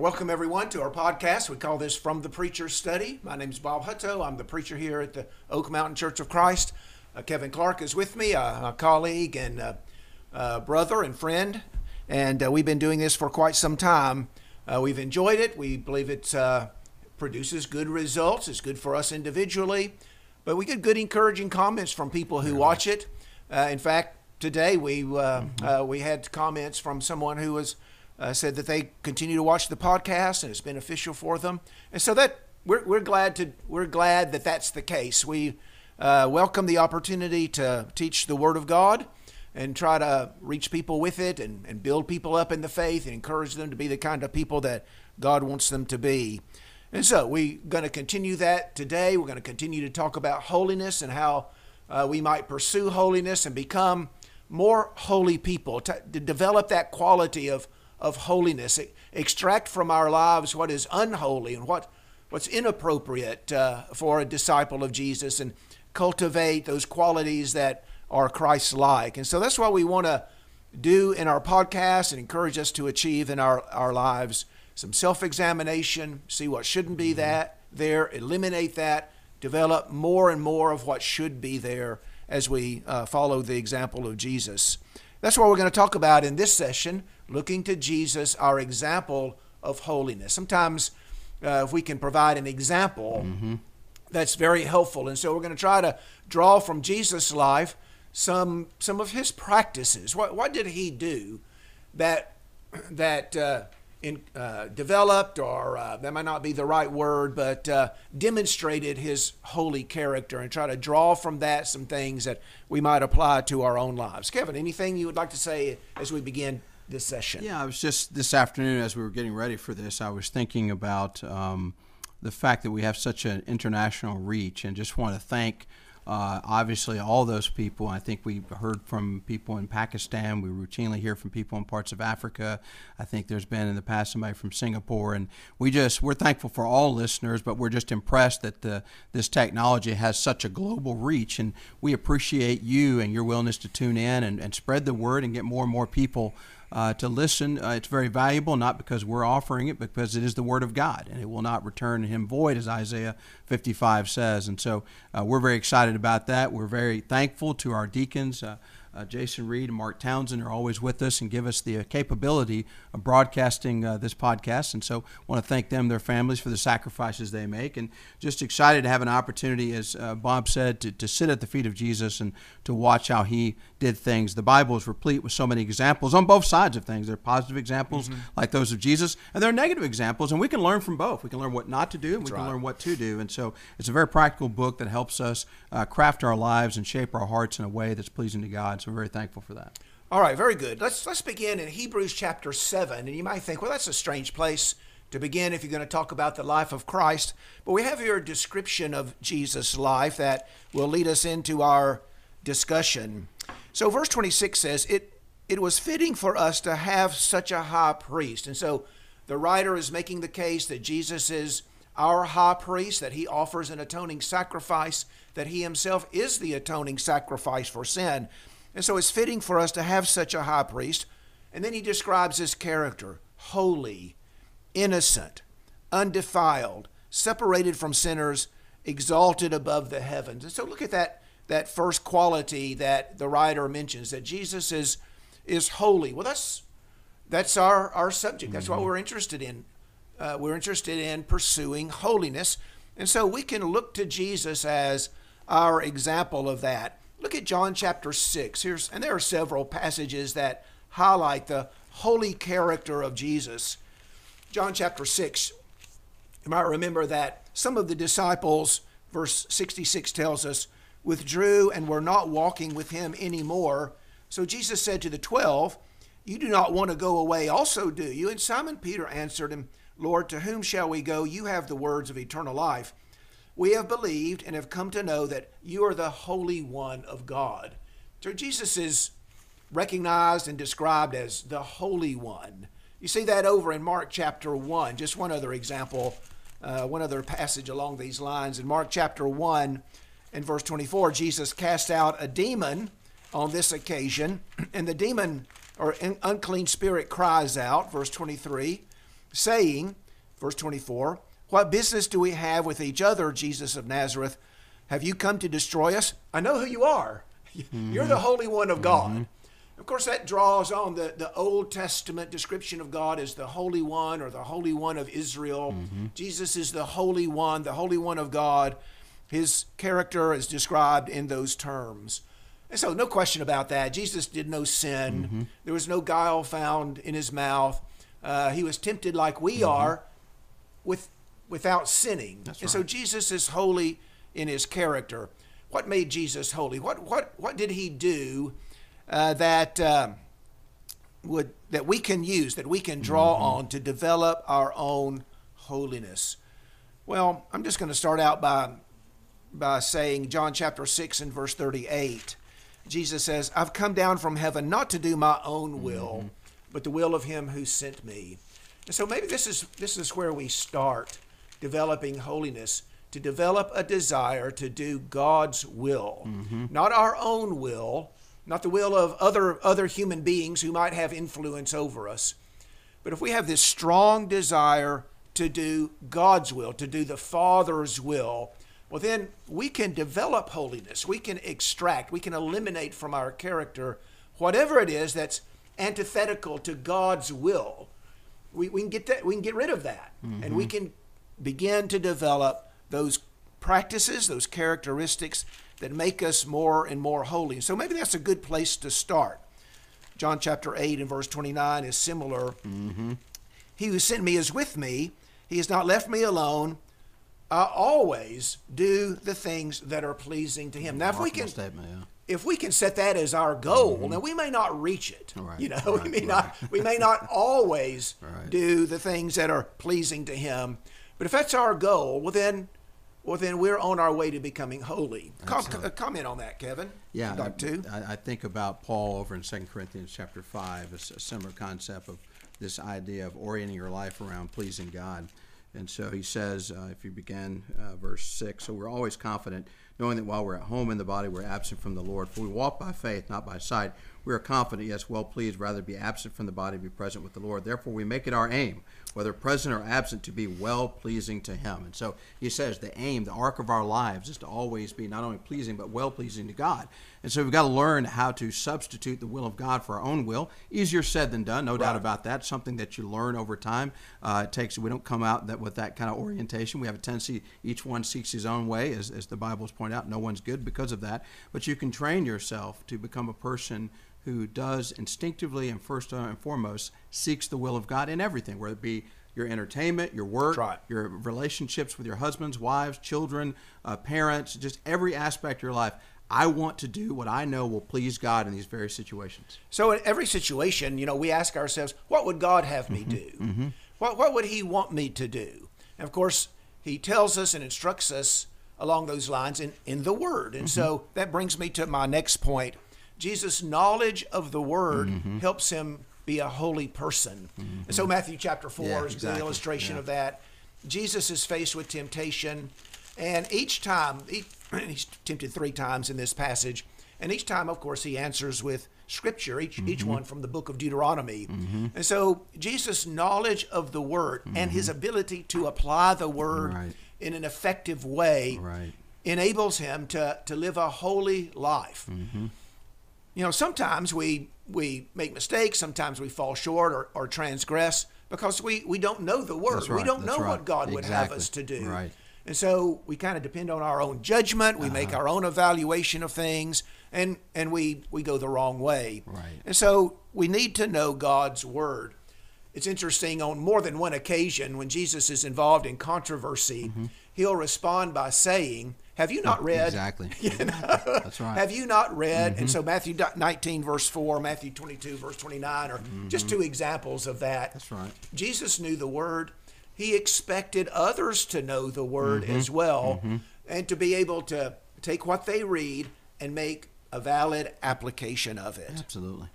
to welcome everyone to our podcast. We call this From the Preacher's Study. My name is Bob Hutto. I'm the preacher here at the Oak Mountain Church of Christ. Uh, Kevin Clark is with me, uh, a colleague and uh, uh brother and friend, and uh, we've been doing this for quite some time. Uh, we've enjoyed it. We believe it produces good results. It's good for us individually, but we get good, encouraging comments from people who watch it. in fact, today we mm-hmm. we had comments from someone who was uh, said that they continue to watch the podcast and it's beneficial for them. And so that we're, we're glad to we're glad that that's the case. We uh, welcome the opportunity to teach the Word of God and try to reach people with it and, and build people up in the faith and encourage them to be the kind of people that God wants them to be. And so we're going to continue that today. We're going to continue to talk about holiness and how uh, we might pursue holiness and become more holy people, to, to develop that quality of of holiness, extract from our lives what is unholy and what, what's inappropriate uh, for a disciple of Jesus, and cultivate those qualities that are Christ like. And so that's what we want to do in our podcast and encourage us to achieve in our, our lives some self examination, see what shouldn't be mm-hmm. that there, eliminate that, develop more and more of what should be there as we uh, follow the example of Jesus. That's what we're going to talk about in this session looking to Jesus, our example of holiness. Sometimes, uh, if we can provide an example, mm-hmm. that's very helpful. And so, we're going to try to draw from Jesus' life some some of his practices. What what did he do that that uh, in, uh, developed, or uh, that might not be the right word, but uh, demonstrated his holy character, and try to draw from that some things that we might apply to our own lives. Kevin, anything you would like to say as we begin this session? Yeah, I was just this afternoon as we were getting ready for this, I was thinking about um, the fact that we have such an international reach, and just want to thank. Uh, obviously, all those people. I think we heard from people in Pakistan. We routinely hear from people in parts of Africa. I think there's been in the past somebody from Singapore, and we just we're thankful for all listeners. But we're just impressed that the, this technology has such a global reach, and we appreciate you and your willingness to tune in and, and spread the word and get more and more people uh, to listen. Uh, it's very valuable, not because we're offering it, but because it is the Word of God, and it will not return to Him void, as Isaiah 55 says. And so uh, we're very excited about that. We're very thankful to our deacons. Uh, Jason Reed and Mark Townsend are always with us and give us the uh, capability of broadcasting uh, this podcast. And so, I want to thank them, their families, for the sacrifices they make, and just excited to have an opportunity, as uh, Bob said, to, to sit at the feet of Jesus and to watch how he did things. The Bible is replete with so many examples on both sides of things. There are positive examples mm-hmm. like those of Jesus, and there are negative examples, and we can learn from both. We can learn what not to do, and That's we can right. learn what to do. And so, it's a very practical book that helps us uh, craft our lives and shape our hearts in a way that's pleasing to God. So we're very thankful for that. All right, very good. Let's let's begin in Hebrews chapter seven, and you might think, well, that's a strange place to begin if you're going to talk about the life of Christ. But we have here a description of Jesus' life that will lead us into our discussion. So, verse 26 says, "It it was fitting for us to have such a high priest," and so the writer is making the case that Jesus is our high priest, that he offers an atoning sacrifice, that he himself is the atoning sacrifice for sin. And so it's fitting for us to have such a high priest. And then he describes his character holy, innocent, undefiled, separated from sinners, exalted above the heavens. And so look at that, that first quality that the writer mentions that Jesus is, is holy. Well, that's, that's our, our subject. That's mm-hmm. what we're interested in. Uh, we're interested in pursuing holiness. And so we can look to Jesus as our example of that. Look at John chapter 6. Here's and there are several passages that highlight the holy character of Jesus. John chapter 6. You might remember that some of the disciples, verse 66 tells us, withdrew and were not walking with him anymore. So Jesus said to the twelve, You do not want to go away, also do you? And Simon Peter answered him, Lord, to whom shall we go? You have the words of eternal life. We have believed and have come to know that you are the Holy One of God. So Jesus is recognized and described as the Holy One. You see that over in Mark chapter 1. Just one other example, uh, one other passage along these lines. In Mark chapter 1 and verse 24, Jesus cast out a demon on this occasion, and the demon or unclean spirit cries out, verse 23, saying, verse 24, What business do we have with each other, Jesus of Nazareth? Have you come to destroy us? I know who you are. You're the mm-hmm. Holy One of God. Mm-hmm. Of course, that draws on the, the Old Testament description of God as the Holy One or the Holy One of Israel. Mm-hmm. Jesus is the Holy One, the Holy One of God. His character is described in those terms. And so, no question about that. Jesus did no sin, there was no guile found in his mouth. Uh, he was tempted like we are with, without sinning. That's and so. Jesus is holy in his character. What made Jesus holy? What, what, what did he do? uh, that um would that we can use that we can draw on to develop our own holiness. Well, I'm just going to start out by by saying John chapter 6 and verse 38. Jesus says, "I've come down from heaven not to do my own will, but the will of him who sent me." And so maybe this is this is where we start developing holiness to develop a desire to do God's will, mm-hmm. not our own will, not the will of other other human beings who might have influence over us. But if we have this strong desire to do God's will, to do the Father's will, well, then we can develop holiness. We can extract, we can eliminate from our character whatever it is that's antithetical to God's will. We, we can get that, we can get rid of that, and we mm-hmm. can begin to develop those practices, those characteristics that make us more and more holy. So maybe that's a good place to start. John chapter 8 and verse 29 is similar. Mm-hmm. He who sent me is with me. He has not left me alone. I always do the things that are pleasing to him. Now, if we can, statement, yeah. if we can set that as our goal, mm-hmm. now we may not reach it. Right, You know, we right, may not we may not always Right. do the things that are pleasing to him. But if that's our goal, well then well then we're on our way to becoming holy. Com- Absolutely. comment on that, Kevin. Yeah, If you'd like to. I, I think about Paul over in 2 Corinthians chapter 5, it's a similar concept of this idea of orienting your life around pleasing God. And so he says, uh, if you begin uh, verse 6, so we're always confident, knowing that while we're at home in the body, we're absent from the Lord. For we walk by faith, not by sight. We are confident, yes, well pleased, rather be absent from the body, be present with the Lord. Therefore, we make it our aim, whether present or absent, to be well pleasing to Him. And so he says the aim, the arc of our lives, is to always be not only pleasing, but well pleasing to God. And so we've got to learn how to substitute the will of God for our own will. Easier said than done, no doubt about that. Something that you learn over time. Uh, it takes. We don't come out that with that kind of orientation. We have a tendency. Each one seeks his own way, as, as the Bible's point out. No one's good because of that. But you can train yourself to become a person who does instinctively and first and foremost seeks the will of God in everything, whether it be your entertainment, your work, right. your relationships with your husbands, wives, children, uh, parents, just every aspect of your life. I want to do what I know will please God in these various situations. So in every situation, you know, we ask ourselves, what would God have me Mm-hmm. do? What what would He want me to do? And of course, He tells us and instructs us along those lines in, in the Word. And so Mm-hmm. that brings me to my next point. Jesus' knowledge of the Word Mm-hmm. helps him be a holy person. And so Matthew chapter four Yeah, is a good illustration Yeah. of that. Jesus is faced with temptation, and each time he, he's tempted three times in this passage, and each time, of course, he answers with scripture, each each Mm-hmm. one from the book of Deuteronomy. And so Jesus' knowledge of the word and his ability to apply the word Mm-hmm. Right. in an effective way Right. enables him to, to live a holy life. Mm-hmm. You know, sometimes we we make mistakes, sometimes we fall short or, or transgress because we, we don't know the word. That's We don't know right. what God would have us to do. Right. And so we kind of depend on our own judgment. We Uh-huh. make our own evaluation of things, and and we we go the wrong way. Right. And so we need to know God's word. It's interesting on more than one occasion when Jesus is involved in controversy, he'll respond by saying, "Have you not read?" Exactly. You know? That's right. Mm-hmm. Have you not read? And so Matthew 19 verse 4, Matthew 22 verse 29 are just two examples of that. Mm-hmm. That's right. Jesus knew the word. He expected others to know the word Mm-hmm. as well and to be able to take what they read and make a valid application of it. Absolutely.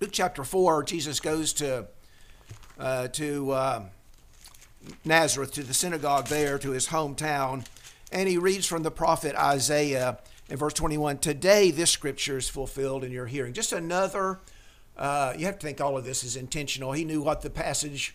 Luke chapter 4, Jesus goes to uh, to um Nazareth, to the synagogue there, to his hometown, and he reads from the prophet Isaiah in verse 21 Today this scripture is fulfilled in your hearing. Just another, uh, you have to think all of this is intentional. He knew what the passage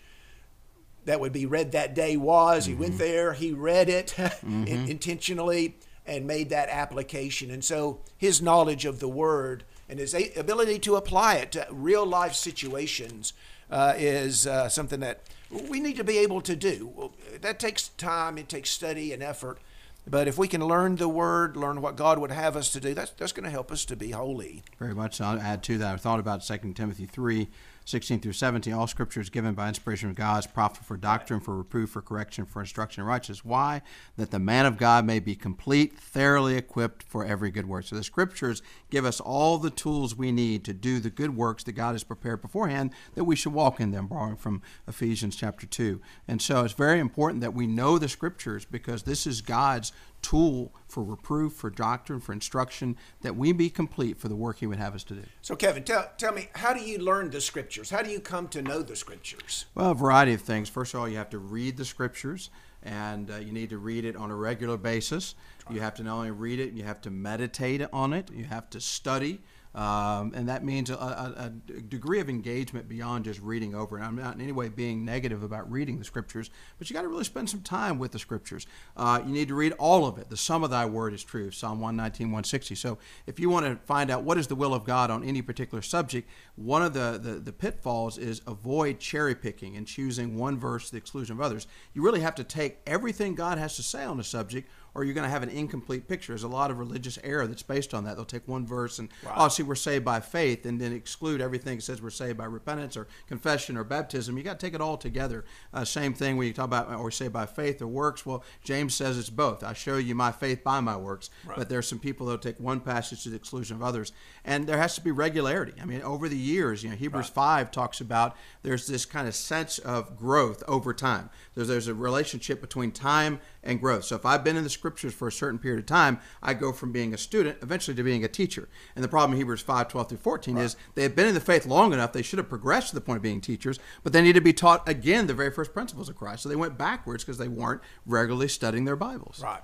that would be read that day was. He went there, he read it in- intentionally, and made that application. And so his knowledge of the word and his a- ability to apply it to real life situations uh, is uh, something that we need to be able to do. That takes time, it takes study and effort. But if we can learn the word, learn what God would have us to do, that's, that's going to help us to be holy. Very much. I'll add to that. I thought about 2 Timothy 3, 16 through 17. All scripture is given by inspiration of God, is profitable for doctrine, for reproof, for correction, for instruction in righteousness. Why? That the man of God may be complete, thoroughly equipped for every good work. So the scriptures give us all the tools we need to do the good works that God has prepared beforehand that we should walk in them, borrowing from Ephesians chapter 2. And so it's very important that we know the scriptures because this is God's tool for reproof, for doctrine, for instruction, that we be complete for the work He would have us to do. So, Kevin, tell, tell me, how do you learn the scriptures? How do you come to know the scriptures? Well, a variety of things. First of all, you have to read the scriptures, and uh, you need to read it on a regular basis. You have to not only read it, you have to meditate on it, you have to study. Um, and that means a, a, a degree of engagement beyond just reading over it. I'm not in any way being negative about reading the scriptures, but you got to really spend some time with the scriptures. Uh, you need to read all of it. The sum of thy word is true, Psalm 119, 160. So if you want to find out what is the will of God on any particular subject, one of the, the, the pitfalls is avoid cherry picking and choosing one verse to the exclusion of others. You really have to take everything God has to say on the subject or you're going to have an incomplete picture. There's a lot of religious error that's based on that. They'll take one verse and, Right. oh, see, we're saved by faith, and then exclude everything that says we're saved by repentance or confession or baptism. You got to take it all together. Uh, same thing when you talk about or saved by faith or works. Well, James says it's both. I show you my faith by my works. Right. But there's some people that'll take one passage to the exclusion of others, and there has to be regularity. I mean, over the years, you know, Hebrews five talks about there's this kind of sense of growth over time. There's there's a relationship between time and growth. So if I've been in the scriptures for a certain period of time, I go from being a student eventually to being a teacher. And the problem in Hebrews 5, 12 through 14 is they have been in the faith long enough, they should have progressed to the point of being teachers, but they need to be taught again the very first principles of Christ. So they went backwards because they weren't regularly studying their Bibles. Right.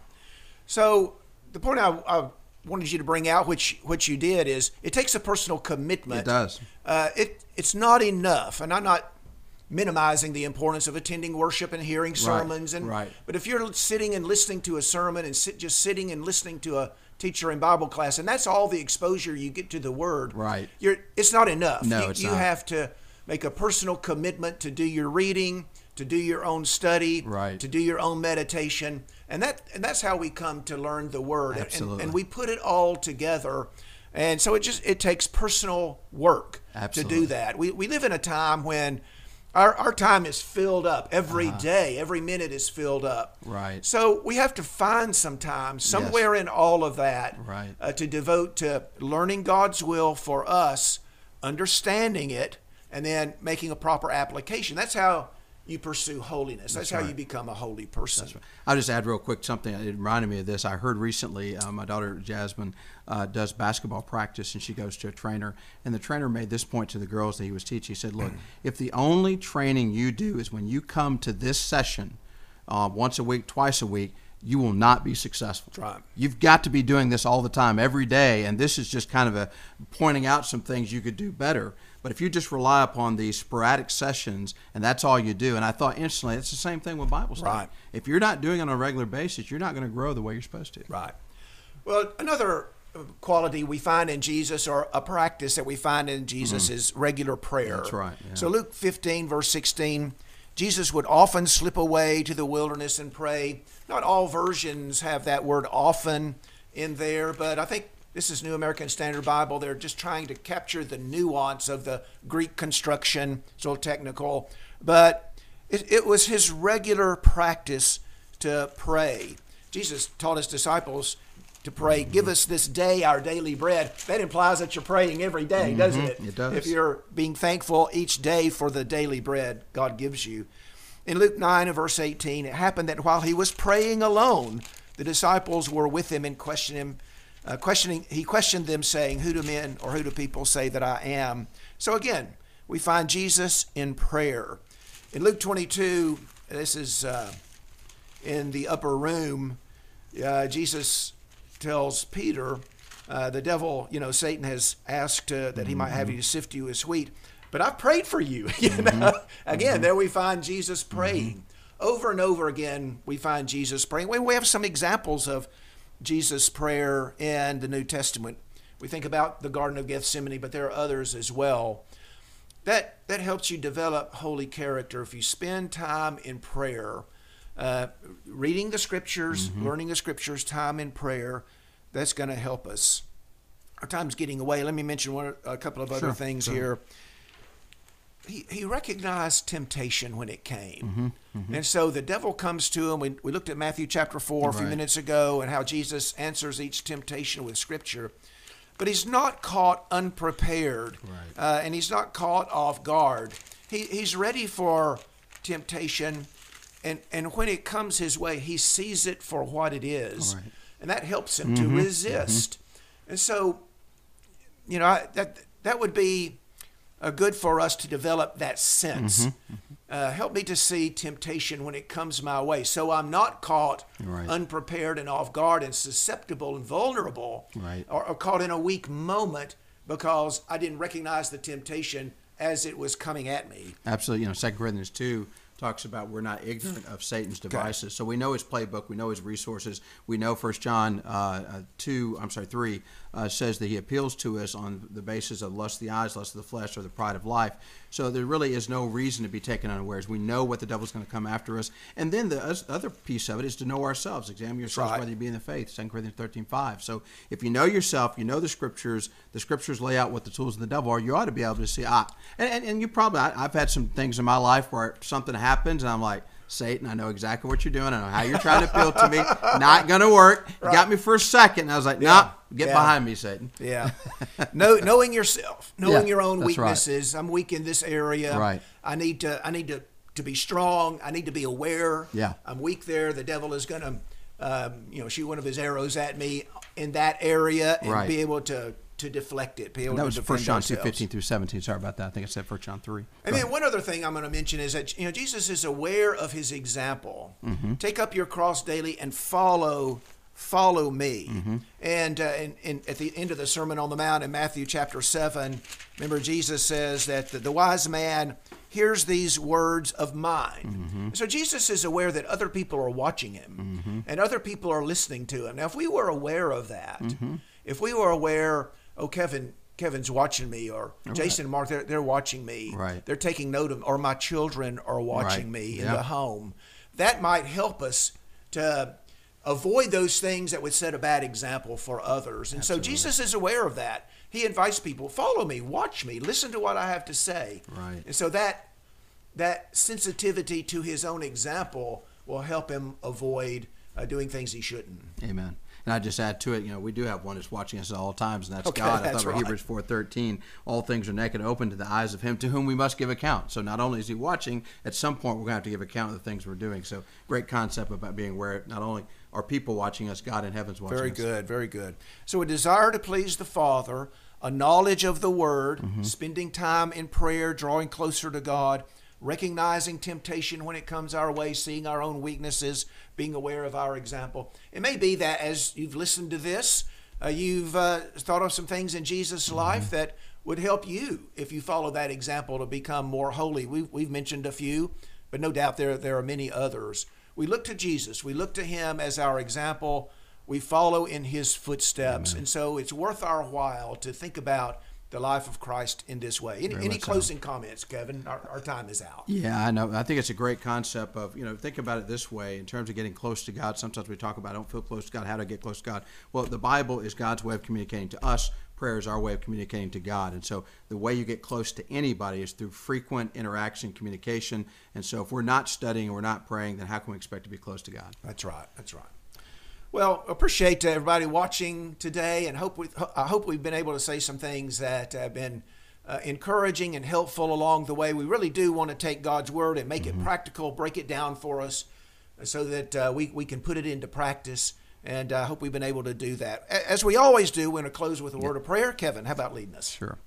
So the point I, I wanted you to bring out, which which you did, is it takes a personal commitment. It does. Uh, it it's not enough, and I'm not minimizing the importance of attending worship and hearing sermons. And right. but if you're sitting and listening to a sermon and sit, just sitting and listening to a teacher in Bible class, and that's all the exposure you get to the Word, Right. You're it's not enough. No, you, it's you not. have to make a personal commitment to do your reading, to do your own study, Right. to do your own meditation, and that and that's how we come to learn the Word. And- Absolutely. And, we put it all together, and so it just it takes personal work to do that. We we live in a time when. Our, our time is filled up every day. Every minute is filled up. Uh-huh. Right. So we have to find some time somewhere in all of that Right. uh, to devote to learning God's will for us, understanding it, and then making a proper application. That's how you pursue holiness. That's, how right. you become a holy person. I'll just add real quick something. It reminded me of this. I heard recently uh, my daughter Jasmine uh, does basketball practice and she goes to a trainer. And the trainer made this point to the girls that he was teaching. He said, Look, if the only training you do is when you come to this session uh, once a week, twice a week, you will not be successful. Right. You've got to be doing this all the time, every day. And this is just kind of a pointing out some things you could do better. But if you just rely upon these sporadic sessions and that's all you do, and I thought instantly it's the same thing with Bible study. Right. If you're not doing it on a regular basis, you're not going to grow the way you're supposed to. Right. Well, another quality we find in Jesus, or a practice that we find in Jesus, is regular prayer. Mm-hmm. That's right, yeah. So, Luke 15, verse 16, Jesus would often slip away to the wilderness and pray. Not all versions have that word often in there, but I think this is New American Standard Bible. They're just trying to capture the nuance of the Greek construction. It's a little technical, but it, it was his regular practice to pray. Jesus taught his disciples to pray, Give us this day our daily bread. That implies that you're praying every day, doesn't it? it does. If you're being thankful each day for the daily bread God gives you. In Luke 9 and verse 18, it happened that while he was praying alone, the disciples were with him and questioned him. Uh, questioning, he questioned them, saying, "Who do men or who do people say that I am?" So again, we find Jesus in prayer. In Luke 22, this is uh, in the upper room. Uh, Jesus tells Peter, uh, the devil, you know, Satan has asked uh, that he might have you to sift you as wheat. but I've prayed for you. you Mm-hmm. know? Again, there we find Jesus praying. Over and over again, we find Jesus praying. We we have some examples of Jesus' prayer in the New Testament. We think about the Garden of Gethsemane, but there are others as well. That that helps you develop holy character if you spend time in prayer, uh, reading the scriptures, learning the scriptures, time in prayer. That's going to help us. Our time's getting away. Let me mention one, a couple of other Sure, things sure. here. He, he recognized temptation when it came. And so the devil comes to him. We, we looked at Matthew chapter 4 a few minutes ago and how Jesus answers each temptation with scripture. But he's not caught unprepared Right. uh, and he's not caught off guard. He, he's ready for temptation. And, and when it comes his way, he sees it for what it is. Right. And that helps him to resist. And so you know I, that that would be uh, good for us to develop that sense. Uh, help me to see temptation when it comes my way, so I'm not caught Right. unprepared and off guard and susceptible and vulnerable, Right. or, or caught in a weak moment because I didn't recognize the temptation as it was coming at me. Absolutely. You know, Second Corinthians two talks about we're not ignorant of Satan's devices. So we know his playbook, we know his resources. We know First John uh, uh, two, I'm sorry, three uh, says that he appeals to us on the basis of lust of the eyes, lust of the flesh, or the pride of life. So there really is no reason to be taken unawares. We know what the devil's going to come after us. And then the other piece of it is to know ourselves. Examine yourselves right. whether you be in the faith. Second Corinthians thirteen five. So if you know yourself, you know the scriptures. The scriptures lay out what the tools of the devil are. You ought to be able to see. Ah, and, and, and you probably. I, I've had some things in my life where something happens, and I'm like. Satan, I know exactly what you're doing. I know how you're trying to appeal to me. Not going to work. You got me for a second. And I was like, Yeah. nah, get Yeah. behind me, Satan. Yeah. know, knowing yourself, knowing Yeah, your own that's right. weaknesses. I'm weak in this area. Right. I need to I need to to be strong. I need to be aware. Yeah. I'm weak there. The devil is going to um, you know shoot one of his arrows at me in that area and Right. be able to to deflect it. Be able That was First John two fifteen through seventeen. Sorry about that. I think I said First John three. And then one other thing I'm going to mention is that you know Jesus is aware of his example. Mm-hmm. Take up your cross daily and follow follow me. Mm-hmm. And, uh, and, and at the end of the Sermon on the Mount in Matthew chapter seven, remember Jesus says that the, the wise man hears these words of mine. Mm-hmm. So Jesus is aware that other people are watching him and other people are listening to him. Now, if we were aware of that, Mm-hmm. if we were aware, oh Kevin. Kevin's watching me, or Jason and Mark, they're, they're watching me. Right. They're taking note of, or my children are watching Right. me in Yeah. the home. That might help us to avoid those things that would set a bad example for others. And so Jesus is aware of that. He invites people, follow me, watch me, listen to what I have to say. Right. And so that that sensitivity to his own example will help him avoid uh, doing things he shouldn't. Amen. And I just add to it, you know, we do have one that's watching us at all times, and that's Okay, God. I that's thought right. Hebrews four thirteen. All things are naked open to the eyes of Him to whom we must give account. So not only is He watching, at some point we're going to have to give account of the things we're doing. So great concept about being aware. Not only are people watching us, God in heaven's watching us. Very us. good, very good. So, a desire to please the Father, a knowledge of the Word, mm-hmm. spending time in prayer, drawing closer to God, recognizing temptation when it comes our way, seeing our own weaknesses, being aware of our example. It may be that as you've listened to this, uh, you've uh, thought of some things in Jesus' life that would help you if you follow that example to become more holy. We've, we've mentioned a few, but no doubt there, there are many others. We look to Jesus, we look to Him as our example we follow in his footsteps. And so it's worth our while to think about the life of Christ in this way. Any, any much so. closing comments, Kevin? Our, our time is out. Yeah, I know. I think it's a great concept of, you know, think about it this way in terms of getting close to God. Sometimes we talk about, I don't feel close to God. How do I get close to God? Well, the Bible is God's way of communicating to us. Prayer is our way of communicating to God. And so the way you get close to anybody is through frequent interaction, communication. And so if we're not studying, we're not praying, then how can we expect to be close to God? That's right. That's right. Well, appreciate everybody watching today, and hope we I hope we've been able to say some things that have been uh, encouraging and helpful along the way. We really do want to take God's word and make it practical, break it down for us, so that uh, we we can put it into practice. And I hope we've been able to do that. As we always do, we're going to close with a word of prayer. Kevin, how about leading us? Sure.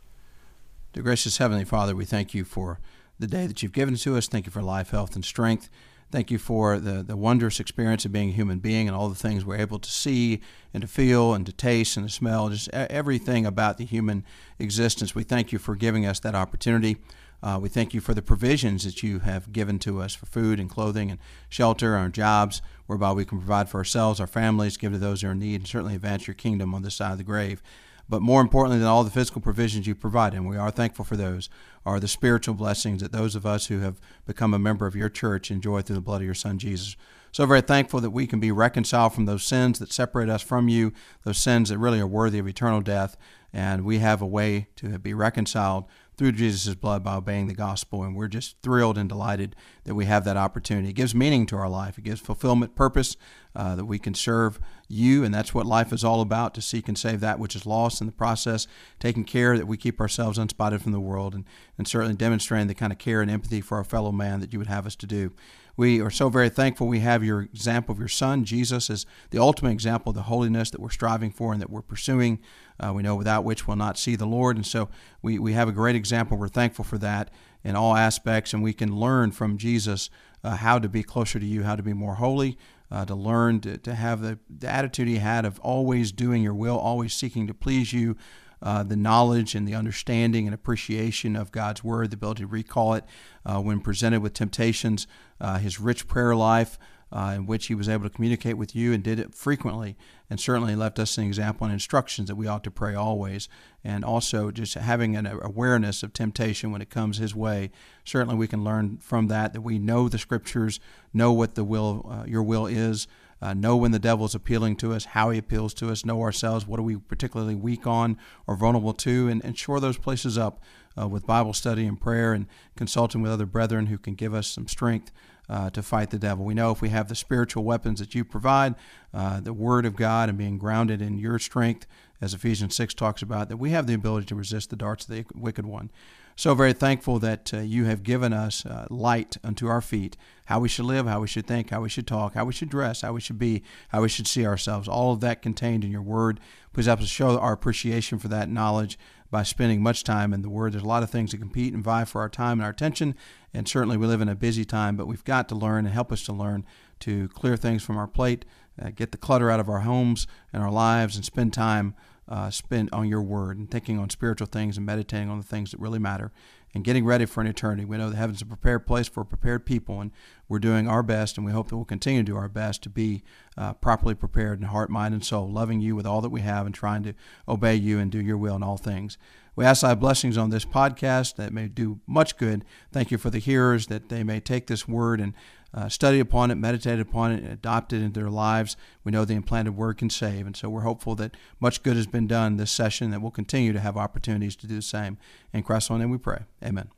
Dear gracious Heavenly Father, we thank you for the day that you've given to us. Thank you for life, health, and strength. Thank you for the, the wondrous experience of being a human being and all the things we're able to see and to feel and to taste and to smell, just everything about the human existence. We thank you for giving us that opportunity. Uh, we thank you for the provisions that you have given to us for food and clothing and shelter, our jobs, whereby we can provide for ourselves, our families, give to those who are in need, and certainly advance your kingdom on this side of the grave. But more importantly than all the physical provisions you provide, and we are thankful for those, are the spiritual blessings that those of us who have become a member of your church enjoy through the blood of your Son, Jesus. So very thankful that we can be reconciled from those sins that separate us from you, those sins that really are worthy of eternal death, and we have a way to be reconciled through Jesus' blood by obeying the gospel. And we're just thrilled and delighted that we have that opportunity. It gives meaning to our life, it gives fulfillment, purpose, uh, that we can serve you. And that's what life is all about to seek and save that which is lost in the process, taking care that we keep ourselves unspotted from the world, and, and certainly demonstrating the kind of care and empathy for our fellow man that you would have us to do. We are so very thankful we have your example of your Son, Jesus, as the ultimate example of the holiness that we're striving for and that we're pursuing. Uh, we know without which we'll not see the Lord. And so we, we have a great example. We're thankful for that in all aspects. And we can learn from Jesus uh, how to be closer to you, how to be more holy, uh, to learn to, to have the, the attitude he had of always doing your will, always seeking to please you. Uh, the knowledge and the understanding and appreciation of God's Word, the ability to recall it uh, when presented with temptations, uh, his rich prayer life, uh, in which he was able to communicate with you and did it frequently, and certainly left us an example and instructions that we ought to pray always. And also just having an awareness of temptation when it comes his way. Certainly, we can learn from that that we know the scriptures, know what the will, uh, your will is. Uh, know when the devil is appealing to us, how he appeals to us, know ourselves, what are we particularly weak on or vulnerable to, and, and shore those places up uh, with Bible study and prayer and consulting with other brethren who can give us some strength uh, to fight the devil. We know if we have the spiritual weapons that you provide, uh, the Word of God, and being grounded in your strength, as Ephesians 6 talks about, that we have the ability to resist the darts of the wicked one. So, very thankful that uh, you have given us uh, light unto our feet, how we should live, how we should think, how we should talk, how we should dress, how we should be, how we should see ourselves. All of that contained in your Word. Please help us show our appreciation for that knowledge by spending much time in the Word. There's a lot of things that compete and vie for our time and our attention, and certainly we live in a busy time, but we've got to learn and help us to learn to clear things from our plate, uh, get the clutter out of our homes and our lives, and spend time uh, spent on your Word and thinking on spiritual things and meditating on the things that really matter and getting ready for an eternity. We know that heaven's a prepared place for prepared people, and we're doing our best, and we hope that we'll continue to do our best to be uh, properly prepared in heart, mind, and soul, loving you with all that we have and trying to obey you and do your will in all things. We ask thy blessings on this podcast that may do much good. Thank you for the hearers, that they may take this word and uh, study upon it, meditate upon it, and adopt it into their lives. We know the implanted word can save. And so we're hopeful that much good has been done this session, that we'll continue to have opportunities to do the same. In Christ's name we pray. Amen.